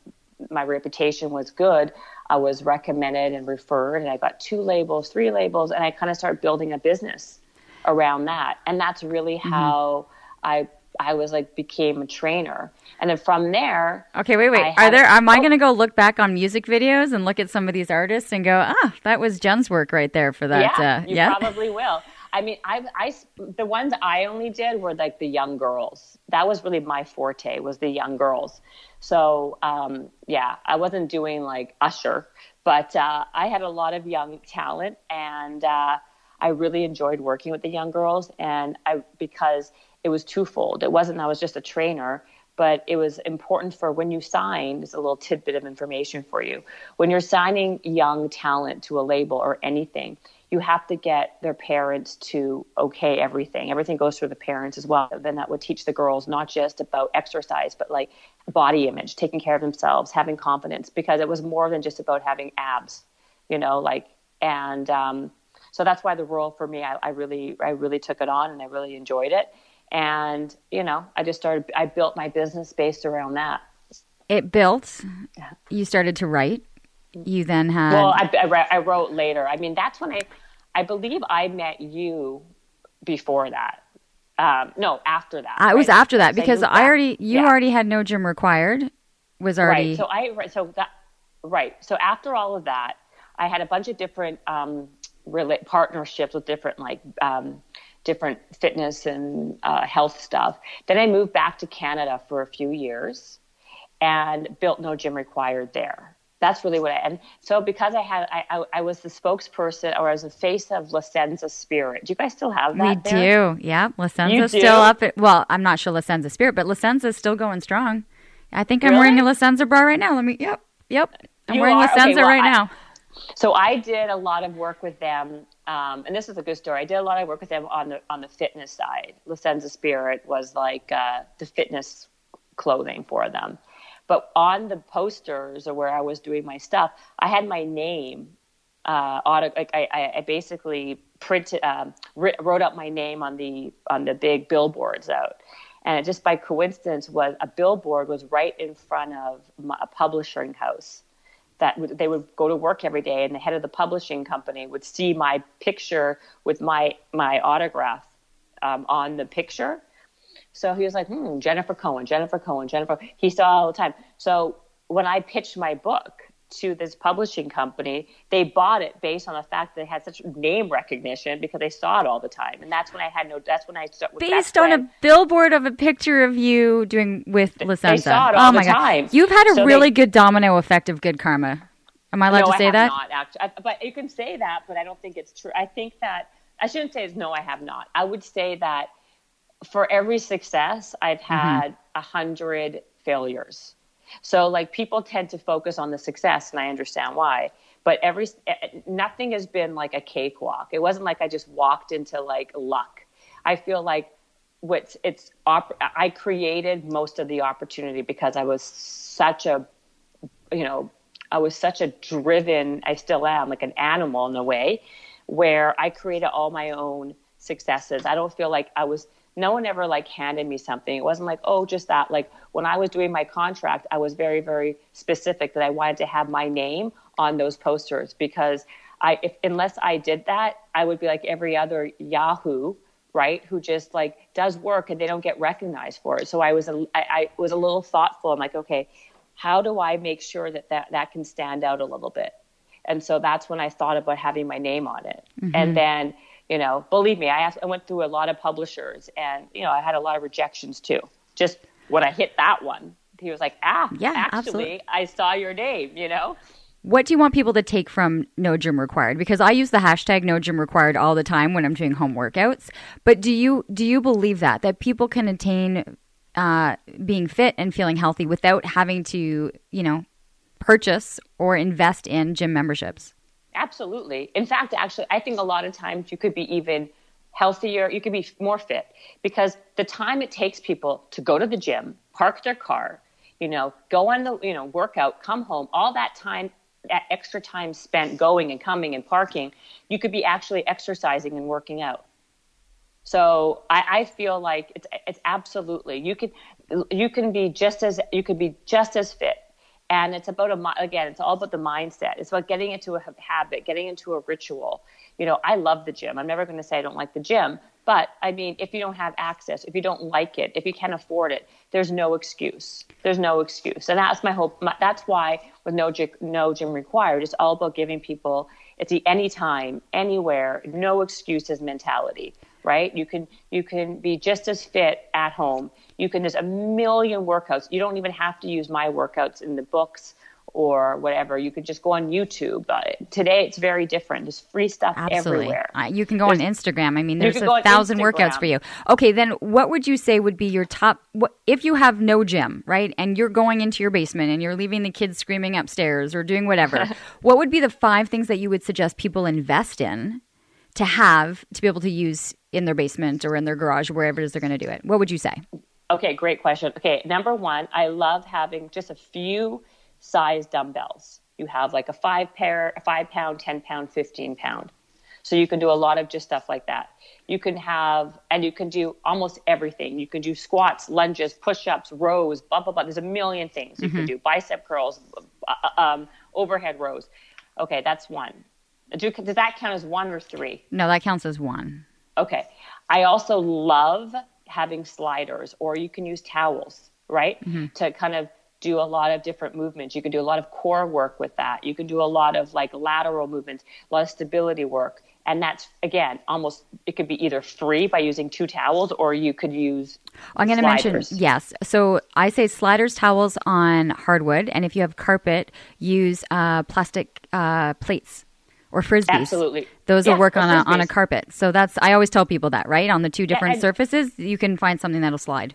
my reputation was good, I was recommended and referred, and I got two labels, three labels, and I kind of started building a business around that. And that's really mm-hmm. how I I was like became a trainer, and then from there. Okay, wait, wait. Are there? Am I going to go look back on music videos and look at some of these artists and go, ah, that was Jen's work right there for that? Yeah, uh, you yeah? *laughs* probably will. I mean, I, I, the ones I only did were like the young girls. That was really my forte was the young girls. So um, yeah, I wasn't doing like Usher, but uh, I had a lot of young talent, and uh, I really enjoyed working with the young girls. And I because it was twofold. It wasn't that I was just a trainer, but it was important for when you sign, there's a little tidbit of information for you. When you're signing young talent to a label or anything, you have to get their parents to okay everything. Everything goes through the parents as well. Then that would teach the girls not just about exercise, but like body image, taking care of themselves, having confidence, because it was more than just about having abs, you know, like, and, um, so that's why the role for me, I, I really, I really took it on and I really enjoyed it And, you know, I just started, I built my business based around that. It built. You started to write. You then had. Well, I, I, I wrote later. I mean, that's when I, I believe I met you before that. Um, no, after that. It was after that because I, I already, you yeah. already had no gym required. Was already. Right. So I, so that, right. So after all of that, I had a bunch of different um, partnerships with different like um, different fitness and uh, health stuff. Then I moved back to Canada for a few years and built No Gym Required there. That's really what I and so because I had I, I, I was the spokesperson or I was the face of La Senza Spirit. Do you guys still have that? We there? do. Yeah, La Senza's still up. At, well, I'm not sure La Senza Spirit, but La Senza's still going strong. I think I'm really? wearing a La Senza bra right now. Let me. Yep, yep. I'm you wearing are? La Senza okay, well, right I, now. So I did a lot of work with them, um, and this is a good story. I did a lot of work with them on the on the fitness side. La Senza Spirit was like uh, the fitness clothing for them, but on the posters or where I was doing my stuff, I had my name. Uh, auto, like I, I basically printed, um, wrote up my name on the on the big billboards out, and just by coincidence was a billboard was right in front of my, a publishing house that they would go to work every day, and the head of the publishing company would see my picture with my my autograph um, on the picture. So he was like, hmm, Jennifer Cohen, Jennifer Cohen, Jennifer. He saw all the time. So when I pitched my book, to this publishing company, they bought it based on the fact that they had such name recognition because they saw it all the time. And that's when I had no. That's when I started. Based on a billboard of a picture of you doing with La Senza. They saw it all oh the my time. God. You've had a so really they, good domino effect of good karma. Am I allowed no, to say I that? Not actually, but you can say that, but I don't think it's true. I think that I shouldn't say it's no. I have not. I would say that for every success, I've mm-hmm. had a mm-hmm. hundred failures. So like people tend to focus on the success, and I understand why. But every eh, nothing has been like a cakewalk. It wasn't like I just walked into like luck. I feel like what's it's op- I created most of the opportunity because I was such a you know I was such a driven I still am like an animal in a way where I created all my own successes. I don't feel like I was no one ever like handed me something. It wasn't like, oh, just that. Like when I was doing my contract, I was very, very specific that I wanted to have my name on those posters because I, if, unless I did that, I would be like every other Yahoo, right? Who just like does work and they don't get recognized for it. So I was, a, I, I was a little thoughtful. I'm like, okay, how do I make sure that that, that can stand out a little bit? And so that's when I thought about having my name on it. Mm-hmm. And then, you know, believe me, I, asked, I went through a lot of publishers and, you know, I had a lot of rejections too. Just when I hit that one, he was like, ah, yeah, actually, absolutely. I saw your name, you know? What do you want people to take from No Gym Required? Because I use the hashtag No Gym Required all the time when I'm doing home workouts. But do you do you believe that that people can attain uh, being fit and feeling healthy without having to, you know, purchase or invest in gym memberships? Absolutely. In fact, actually, I think a lot of times you could be even healthier, you could be more fit because the time it takes people to go to the gym, park their car, you know, go on the, you know, workout, come home, all that time, that extra time spent going and coming and parking, you could be actually exercising and working out. So I, I feel like it's, it's absolutely, you could, you can be just as, you could be just as fit and it's about a again it's all about the mindset. It's about getting into a habit getting into a ritual. You know i love the gym. I'm never going to say i don't like the gym but i mean if you don't have access if you don't like it if you can't afford it there's no excuse. There's no excuse. And that's my hope my, that's why with no gym, no gym required it's all about giving people it's the anytime anywhere no excuses mentality right you can you can be just as fit at home you can, there's a million workouts. You don't even have to use my workouts in the books or whatever. You could just go on YouTube. Uh, today, it's very different. There's free stuff Absolutely. everywhere. Uh, you can go there's, on Instagram. I mean, there's a thousand workouts for you. Okay, then what would you say would be your top? What, if you have no gym, right, and you're going into your basement and you're leaving the kids screaming upstairs or doing whatever, *laughs* what would be the five things that you would suggest people invest in to have to be able to use in their basement or in their garage, wherever it is they're going to do it? What would you say? Okay, great question. Okay, number one, I love having just a few size dumbbells. You have like a five pair, a five pound, 10 pound, 15 pound. So you can do a lot of just stuff like that. You can have, and you can do almost everything. You can do squats, lunges, push ups, rows, blah, blah, blah. There's a million things you can do bicep curls, uh, um, overhead rows. Okay, that's one. Do, does that count as one or three? No, that counts as one. Okay. I also love having sliders, or you can use towels, right? To kind of do a lot of different movements. You can do a lot of core work with that. You can do a lot of like lateral movements, a lot of stability work. And that's again almost it could be either free by using two towels or you could use I'm going to mention yes. So I say sliders, towels on hardwood, and if you have carpet, use uh, plastic uh, plates or frisbees. Absolutely. those Yeah, will work on a on a carpet. So that's I always tell people that right on the two different and- surfaces, you can find something that'll slide.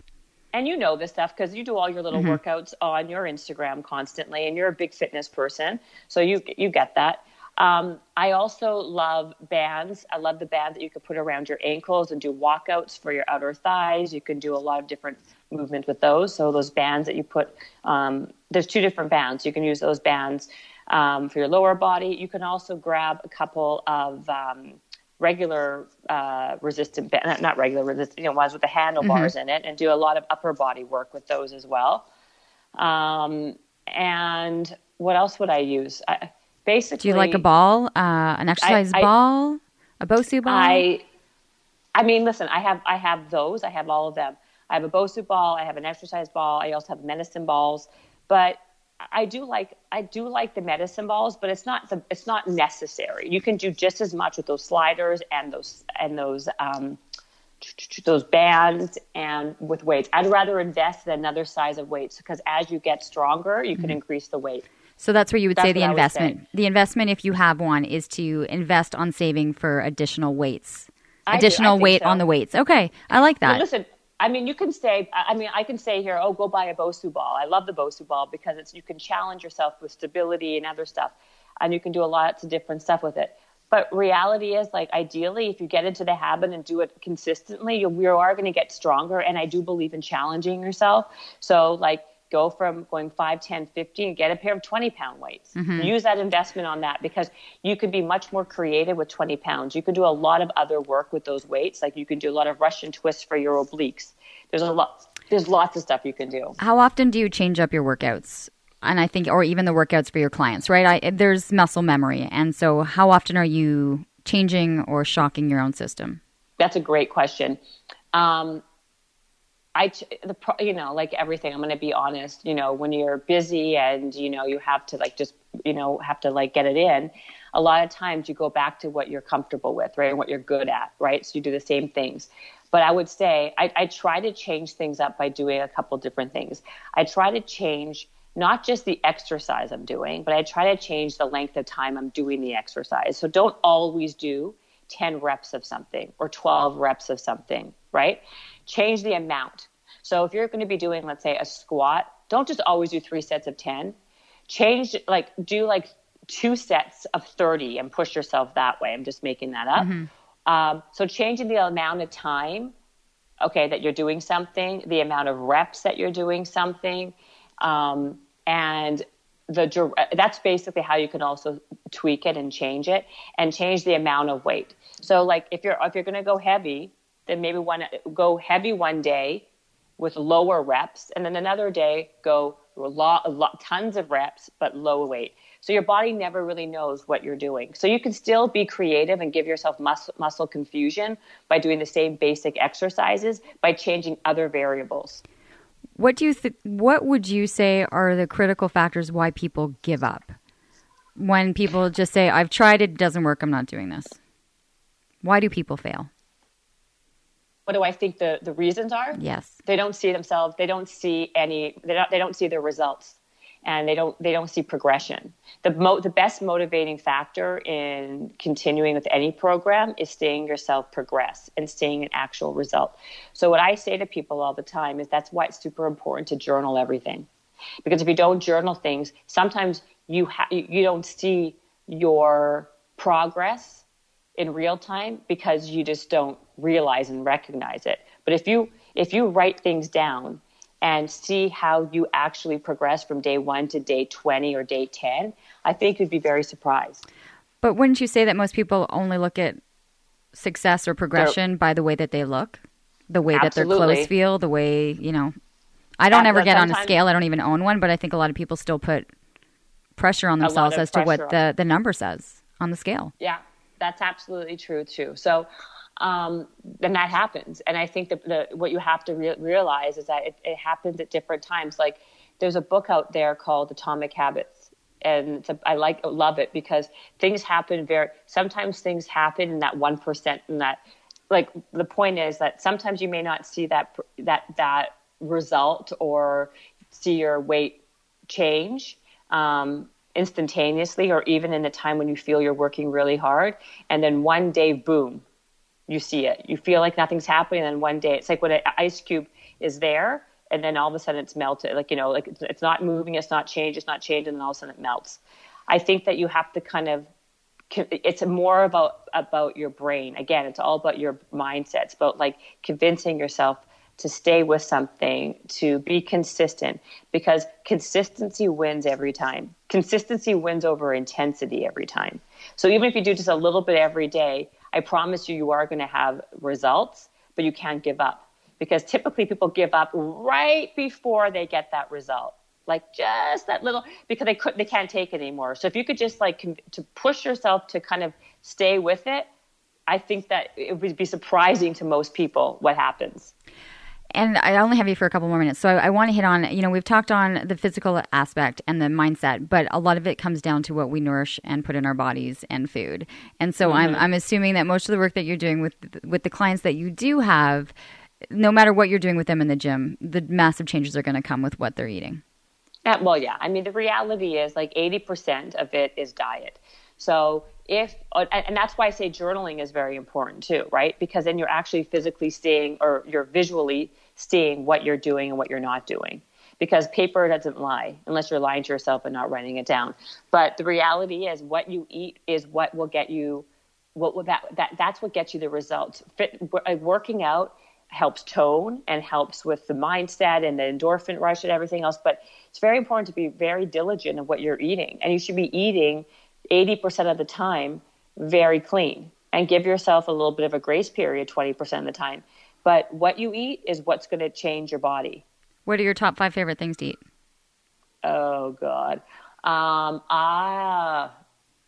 and you know this stuff because you do all your little workouts on your Instagram constantly, and you're a big fitness person, so you you get that. Um, I also love bands. I love the band that you could put around your ankles and do walkouts for your outer thighs. You can do a lot of different movement with those. So those bands that you put, um, there's two different bands. You can use those bands um, for your lower body. You can also grab a couple of um, regular uh, resistant, ba- not- not regular resistant, you know, ones with the handlebars in it, and do a lot of upper body work with those as well. Um, and what else would I use? I, basically, Do you like a ball, uh, an exercise I- ball, a Bosu ball? I, I mean, listen, I have I have those. I have all of them. I have a Bosu ball. I have an exercise ball. I also have medicine balls. But I do like I do like the medicine balls, but it's not the it's not necessary. You can do just as much with those sliders and those and those um, those bands and with weights. I'd rather invest in another size of weights because as you get stronger, you can increase the weight. so that's where you would say the what I would investment. The investment, if you have one, is to invest on saving for additional weights, I do. Additional think weight so. on the weights. Okay, I like Well, that. listen, I mean, you can say, I mean, I can say here, oh, go buy a Bosu ball. I love the Bosu ball because it's you can challenge yourself with stability and other stuff, and you can do a lot of different stuff with it. But reality is, like, ideally, if you get into the habit and do it consistently, you, you are going to get stronger. And I do believe in challenging yourself. So, like, go from going 5, 10, 15, and get a pair of 20 pound weights. Use that investment on that because you could be much more creative with 20 pounds. You could do a lot of other work with those weights. Like, you can do a lot of Russian twists for your obliques. There's a lot. There's lots of stuff you can do. How often do you change up your workouts? And I think, or even the workouts for your clients, right? I, there's muscle memory, and so how often are you changing or shocking your own system? That's a great question. Um, I, the, you know, like everything, I'm going to be honest, you know, when you're busy and, you know, you have to like just, you know, have to like get it in, a lot of times you go back to what you're comfortable with, right? And what you're good at, right? So you do the same things. But I would say I, I try to change things up by doing a couple different things. I try to change not just the exercise I'm doing, but I try to change the length of time I'm doing the exercise. So don't always do 10 reps of something or 12 reps of something, right? Change the amount. So if you're going to be doing, let's say, a squat, don't just always do three sets of 10. Change, like, do like two sets of 30 and push yourself that way. I'm just making that up. Um, so changing the amount of time, okay, that you're doing something, the amount of reps that you're doing something, um, and the that's basically how you can also tweak it and change it and change the amount of weight. So like if you're if you're going to go heavy, then maybe one go heavy one day with lower reps, and then another day go a lot, lot tons of reps but low weight. So your body never really knows what you're doing. So you can still be creative and give yourself muscle, muscle confusion by doing the same basic exercises by changing other variables. What do you th- What would you say are the critical factors why people give up? When people just say, "I've tried it, it doesn't work. I'm not doing this." Why do people fail? What do I think the, the reasons are? Yes. They don't see themselves. They don't see any. They don't. They don't see their results, and they don't. They don't see progression. The mo- the best motivating factor in continuing with any program is seeing yourself progress and seeing an actual result. So what I say to people all the time is that's why it's super important to journal everything, because if you don't journal things, sometimes you ha- you don't see your progress in real time because you just don't realize and recognize it. But if you if you write things down and see how you actually progress from day 1 to day 20 or day 10, I think you'd be very surprised. But wouldn't you say that most people only look at success or progression They're, by the way that they look, the way absolutely. that their clothes feel, the way you know? I don't ever get on a scale. I don't even own one, but I think a lot of people still put pressure on themselves as to what the, the number says on the scale. Yeah, that's absolutely true too. So, um, then that happens. And I think that the, what you have to re- realize is that it, it, happens at different times. Like there's a book out there called Atomic Habits. And a, I like, love it because things happen very, sometimes things happen in that 1% and that, like the point is that sometimes you may not see that, that, that result or see your weight change um, instantaneously or even in the time when you feel you're working really hard. And then one day, boom, you see it. You feel like nothing's happening. And then one day, it's like when an ice cube is there and then all of a sudden it's melted. Like, you know, like it's not moving, it's not changed, it's not changed, and then all of a sudden it melts. I think that you have to kind of it's more about about your brain again it's all about your mindset it's about like convincing yourself to stay with something, to be consistent, because consistency wins every time. Consistency wins over intensity every time. So even if you do just a little bit every day, I promise you, you are going to have results, but you can't give up. Because typically people give up right before they get that result. Like just that little because they could they can't take it anymore. So if you could just like to push yourself to kind of stay with it i think that it would be surprising to most people what happens and I only have you for a couple more minutes. So I, I, want to hit on, you know, we've talked on the physical aspect and the mindset, but a lot of it comes down to what we nourish and put in our bodies and food. And so mm-hmm. I'm, I'm assuming that most of the work that you're doing with, with the clients that you do have, no matter what you're doing with them in the gym, the massive changes are going to come with what they're eating. Uh, well, yeah. I mean, the reality is like 80% of it is diet. So if uh, and that's why I say journaling is very important too, right? Because then you're actually physically seeing or you're visually seeing what you're doing and what you're not doing. Because paper doesn't lie unless you're lying to yourself and not writing it down. But the reality is, what you eat is what will get you. What will that that that's what gets you the results. Fit, uh, working out helps tone and helps with the mindset and the endorphin rush and everything else. But it's very important to be very diligent of what you're eating, and you should be eating 80% of the time very clean and give yourself a little bit of a grace period 20% of the time but what you eat is what's going to change your body. What are your top five favorite things to eat? Oh God, um, ah,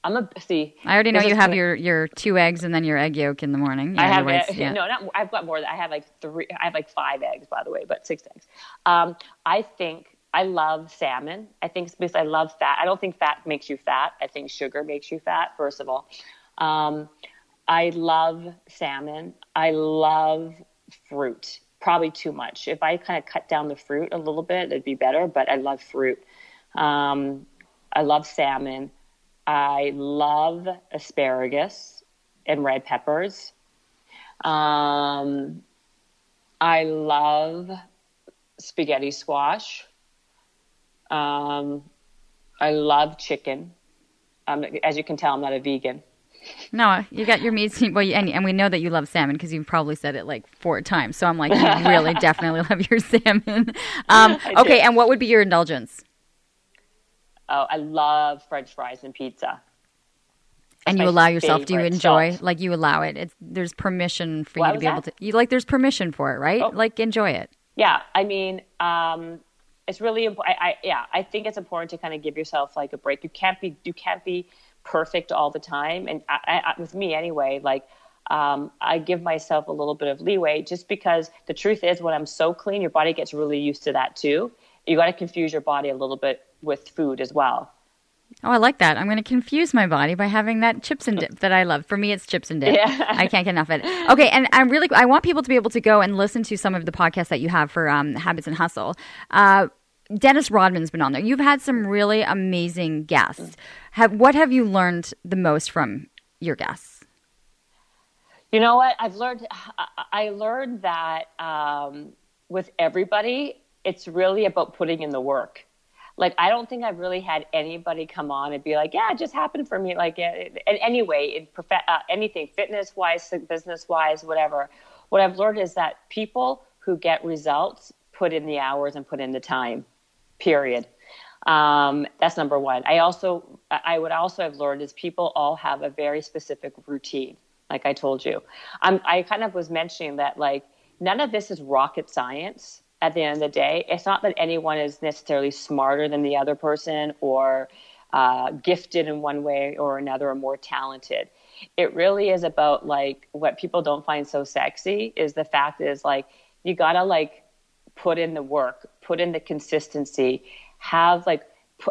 I'm a see. I already know you have your your two eggs and then your egg yolk in the morning. Yeah, I have it, yeah. no, not I've got more. I have like three. I have like five eggs, by the way, but six eggs. Um, I think I love salmon. I think because I love fat. I don't think fat makes you fat. I think sugar makes you fat. First of all, um, I love salmon. I love fruit, probably too much. If I kind of cut down the fruit a little bit, it'd be better, but I love fruit. Um, I love salmon. I love asparagus and red peppers. Um, I love spaghetti squash. Um, I love chicken. Um, as you can tell, I'm not a vegan. No, you got your meats. Well, and, and we know that you love salmon because you've probably said it like four times. So I'm like, you *laughs* really definitely love your salmon. Um, okay, and what would be your indulgence? Oh, I love French fries and pizza. That's and you allow yourself? Do you enjoy? Like you allow it? It's there's permission for you to be that? able to. You like there's permission for it, right? Oh. Like enjoy it. Yeah, I mean, um, it's really important. I, yeah, I think it's important to kind of give yourself like a break. You can't be you can't be perfect all the time. And I, I, with me anyway, like um, I give myself a little bit of leeway just because the truth is, when I'm so clean, your body gets really used to that too. You got to confuse your body a little bit with food as well. Oh, I like that. I'm going to confuse my body by having that chips and dip that I love. For me, it's chips and dip. Yeah. I can't get enough of it. Okay, and I'm really I want people to be able to go and listen to some of the podcasts that you have for um, Habits and Hustle. Uh, Dennis Rodman's been on there. You've had some really amazing guests. Have what have you learned the most from your guests? You know what? I've learned. I learned that um, with everybody, it's really about putting in the work. Like I don't think I've really had anybody come on and be like, "Yeah, it just happened for me." Like, in any way, in prof- uh, anything, fitness wise, business wise, whatever. What I've learned is that people who get results put in the hours and put in the time period. Um, that's number one. I also, I would also have learned is people all have a very specific routine. Like I told you, I kind of was mentioning that like none of this is rocket science. At the end of the day, it's not that anyone is necessarily smarter than the other person or uh, gifted in one way or another or more talented. It really is about like what people don't find so sexy is the fact is like you gotta like put in the work, put in the consistency, have like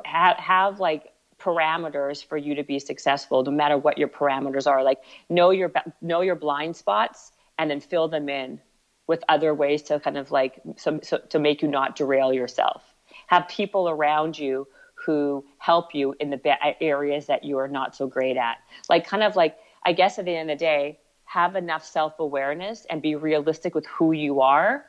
have, have like parameters for you to be successful no matter what your parameters are like know your know your blind spots and then fill them in with other ways to kind of like so, so, to make you not derail yourself have people around you who help you in the areas that you are not so great at like kind of like i guess at the end of the day have enough self-awareness and be realistic with who you are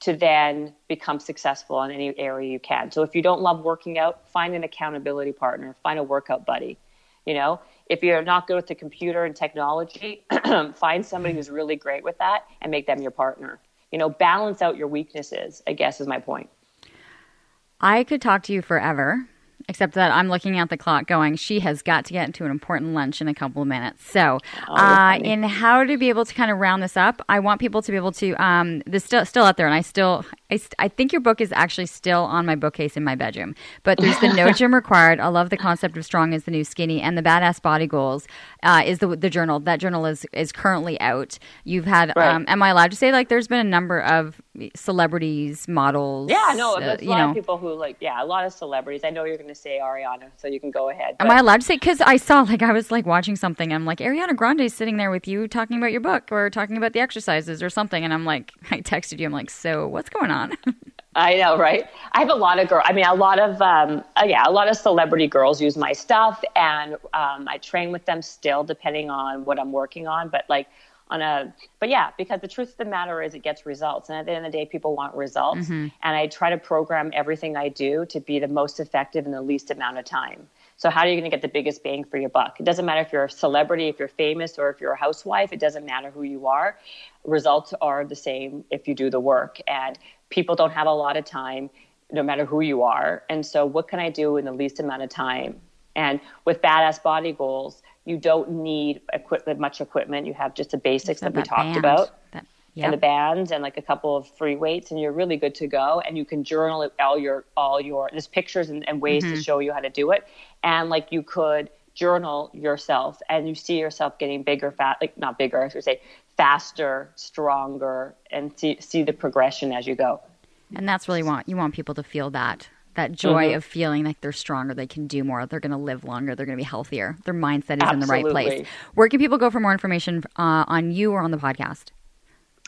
to then become successful in any area you can. So if you don't love working out, find an accountability partner, find a workout buddy. You know, if you're not good with the computer and technology, *clears throat* find somebody who's really great with that and make them your partner. You know, balance out your weaknesses, I guess is my point. I could talk to you forever except that I'm looking at the clock going, she has got to get into an important lunch in a couple of minutes. So, oh, uh, in how to be able to kind of round this up, I want people to be able to, um, this still, still out there, and I still, I, st- I think your book is actually still on my bookcase in my bedroom, but there's the No *laughs* Gym Required. I love the concept of strong is the new skinny, and the Badass Body Goals uh, is the, the journal. That journal is, is currently out. You've had, right. um, am I allowed to say, like, there's been a number of celebrities, models? Yeah, no, uh, a lot know. of people who, like, yeah, a lot of celebrities. I know you're going to say Ariana, so you can go ahead. But. Am I allowed to say? Because I saw, like, I was like watching something. I'm like, Ariana Grande is sitting there with you talking about your book or talking about the exercises or something, and I'm like, *laughs* I texted you. I'm like, so what's going on? *laughs* I know, right? I have a lot of girl. I mean, a lot of um, uh, yeah, a lot of celebrity girls use my stuff, and um, I train with them still, depending on what I'm working on. But like on a but yeah because the truth of the matter is it gets results. And at the end of the day people want results. Mm-hmm. and i try to program everything i do to be the most effective in the least amount of time. So how are you going to get the biggest bang for your buck? It doesn't matter if you're a celebrity if you're famous or if you're a housewife it doesn't matter who you are. Results are the same if you do the work. And people don't have a lot of time no matter who you are. And so what can i do in the least amount of time? And with badass body goals you don't need equipment, much equipment. You have just the basics that we talked band. about. That, yep. And the bands and like a couple of free weights and you're really good to go. And you can journal all your all your there's pictures and, and ways mm-hmm. to show you how to do it. And like you could journal yourself and you see yourself getting bigger, fat like not bigger, I should say faster, stronger, and see see the progression as you go. And that's really want you want people to feel that that joy mm-hmm. of feeling like they're stronger, they can do more, they're going to live longer, they're going to be healthier. Their mindset is Absolutely. in the right place. Where can people go for more information uh, on you or on the podcast?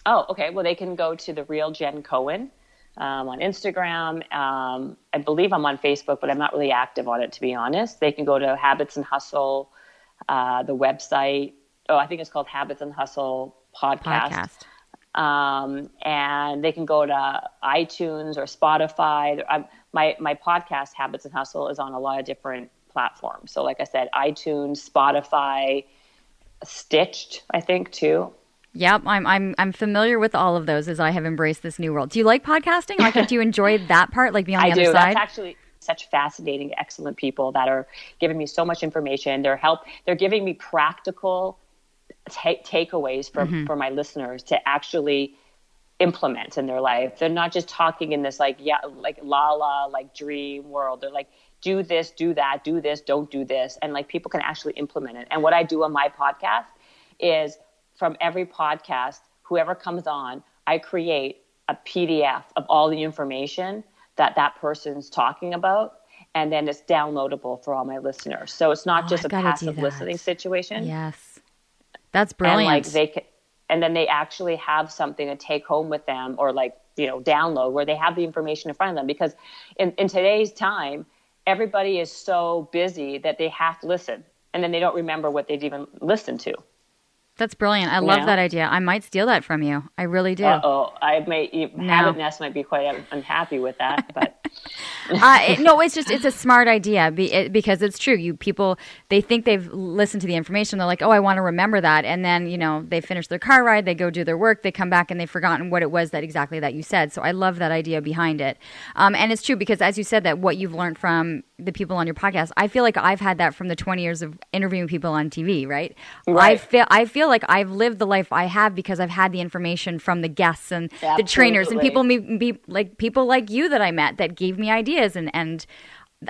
Oh, okay. Well, they can go to the real Jen Cohen um, on Instagram. Um, I believe I'm on Facebook, but I'm not really active on it to be honest. They can go to Habits and Hustle, uh, the website. Oh, I think it's called Habits and Hustle podcast. podcast. Um, and they can go to iTunes or Spotify. I'm, my my podcast Habits and Hustle is on a lot of different platforms. So like I said, iTunes, Spotify, Stitcher, I think too. Yep, I'm I'm I'm familiar with all of those as I have embraced this new world. Do you like podcasting? Like, do you *laughs* enjoy that part? Like, be on the I other do. side? That's actually such fascinating, excellent people that are giving me so much information. They're help. They're giving me practical takeaways for mm-hmm. for my listeners to actually implement in their life. They're not just talking in this like yeah like la la like dream world. They're like do this, do that, do this, don't do this, and like people can actually implement it. And what I do on my podcast is from every podcast, whoever comes on, I create a PDF of all the information that that person's talking about and then it's downloadable for all my listeners. So it's not oh, just a passive listening situation. Yes. That's brilliant. And like they can, and then they actually have something to take home with them or like you know download where they have the information in front of them because in, in today's time everybody is so busy that they have to listen and then they don't remember what they've even listened to that's brilliant. I love that idea. I might steal that from you. I really do. Oh, I may Habit Nest might be quite unhappy with that, but *laughs* uh, it, no, it's just it's a smart idea be, it, because it's true. You people they think they've listened to the information. They're like, oh, I want to remember that, and then you know they finish their car ride, they go do their work, they come back and they've forgotten what it was that exactly that you said. So I love that idea behind it, um, and it's true because as you said that what you've learned from the people on your podcast, I feel like I've had that from the twenty years of interviewing people on TV. Right? right. I feel I feel like I've lived the life I have because I've had the information from the guests and Absolutely. the trainers and people me be like people like you that I met that gave me ideas and and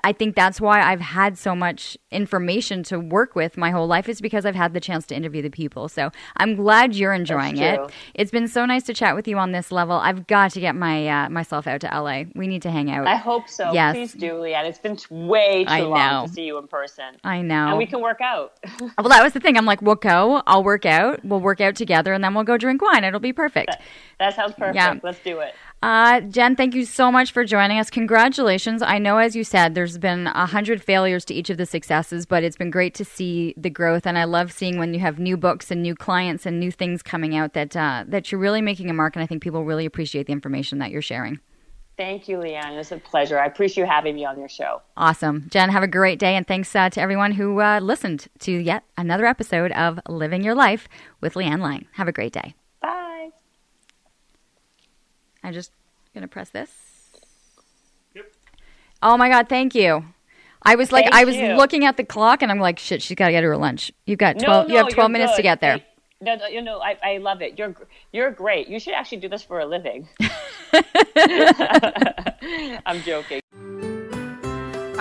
I think that's why I've had so much information to work with my whole life is because I've had the chance to interview the people. So I'm glad you're enjoying it. It's been so nice to chat with you on this level. I've got to get my uh, myself out to LA. We need to hang out. I hope so. Yes. Please do, Leanne. It's been way too I long know. to see you in person. I know. And we can work out. *laughs* well, that was the thing. I'm like, we'll go. I'll work out. We'll work out together, and then we'll go drink wine. It'll be perfect. that sounds perfect. Yeah. Let's do it. Uh, Jen, thank you so much for joining us. Congratulations. I know, as you said, there's been a hundred failures to each of the successes, but it's been great to see the growth. And I love seeing when you have new books and new clients and new things coming out that uh, that you're really making a mark. And I think people really appreciate the information that you're sharing. Thank you, Leanne. It's a pleasure. I appreciate you having me on your show. Awesome. Jen, have a great day. And thanks uh, to everyone who uh, listened to yet another episode of Living Your Life with Leanne Lang. Have a great day. Bye. I'm just going to press this. Yep. Oh my God, thank you. I was like, Thank I was you. looking at the clock and I'm like, shit, she's got to get her lunch. You've got 12, no, no, you have 12 you're minutes to get there. Hey, no, no, you know, I, I love it. You're you're great. You should actually do this for a living. *laughs* *laughs* I'm joking.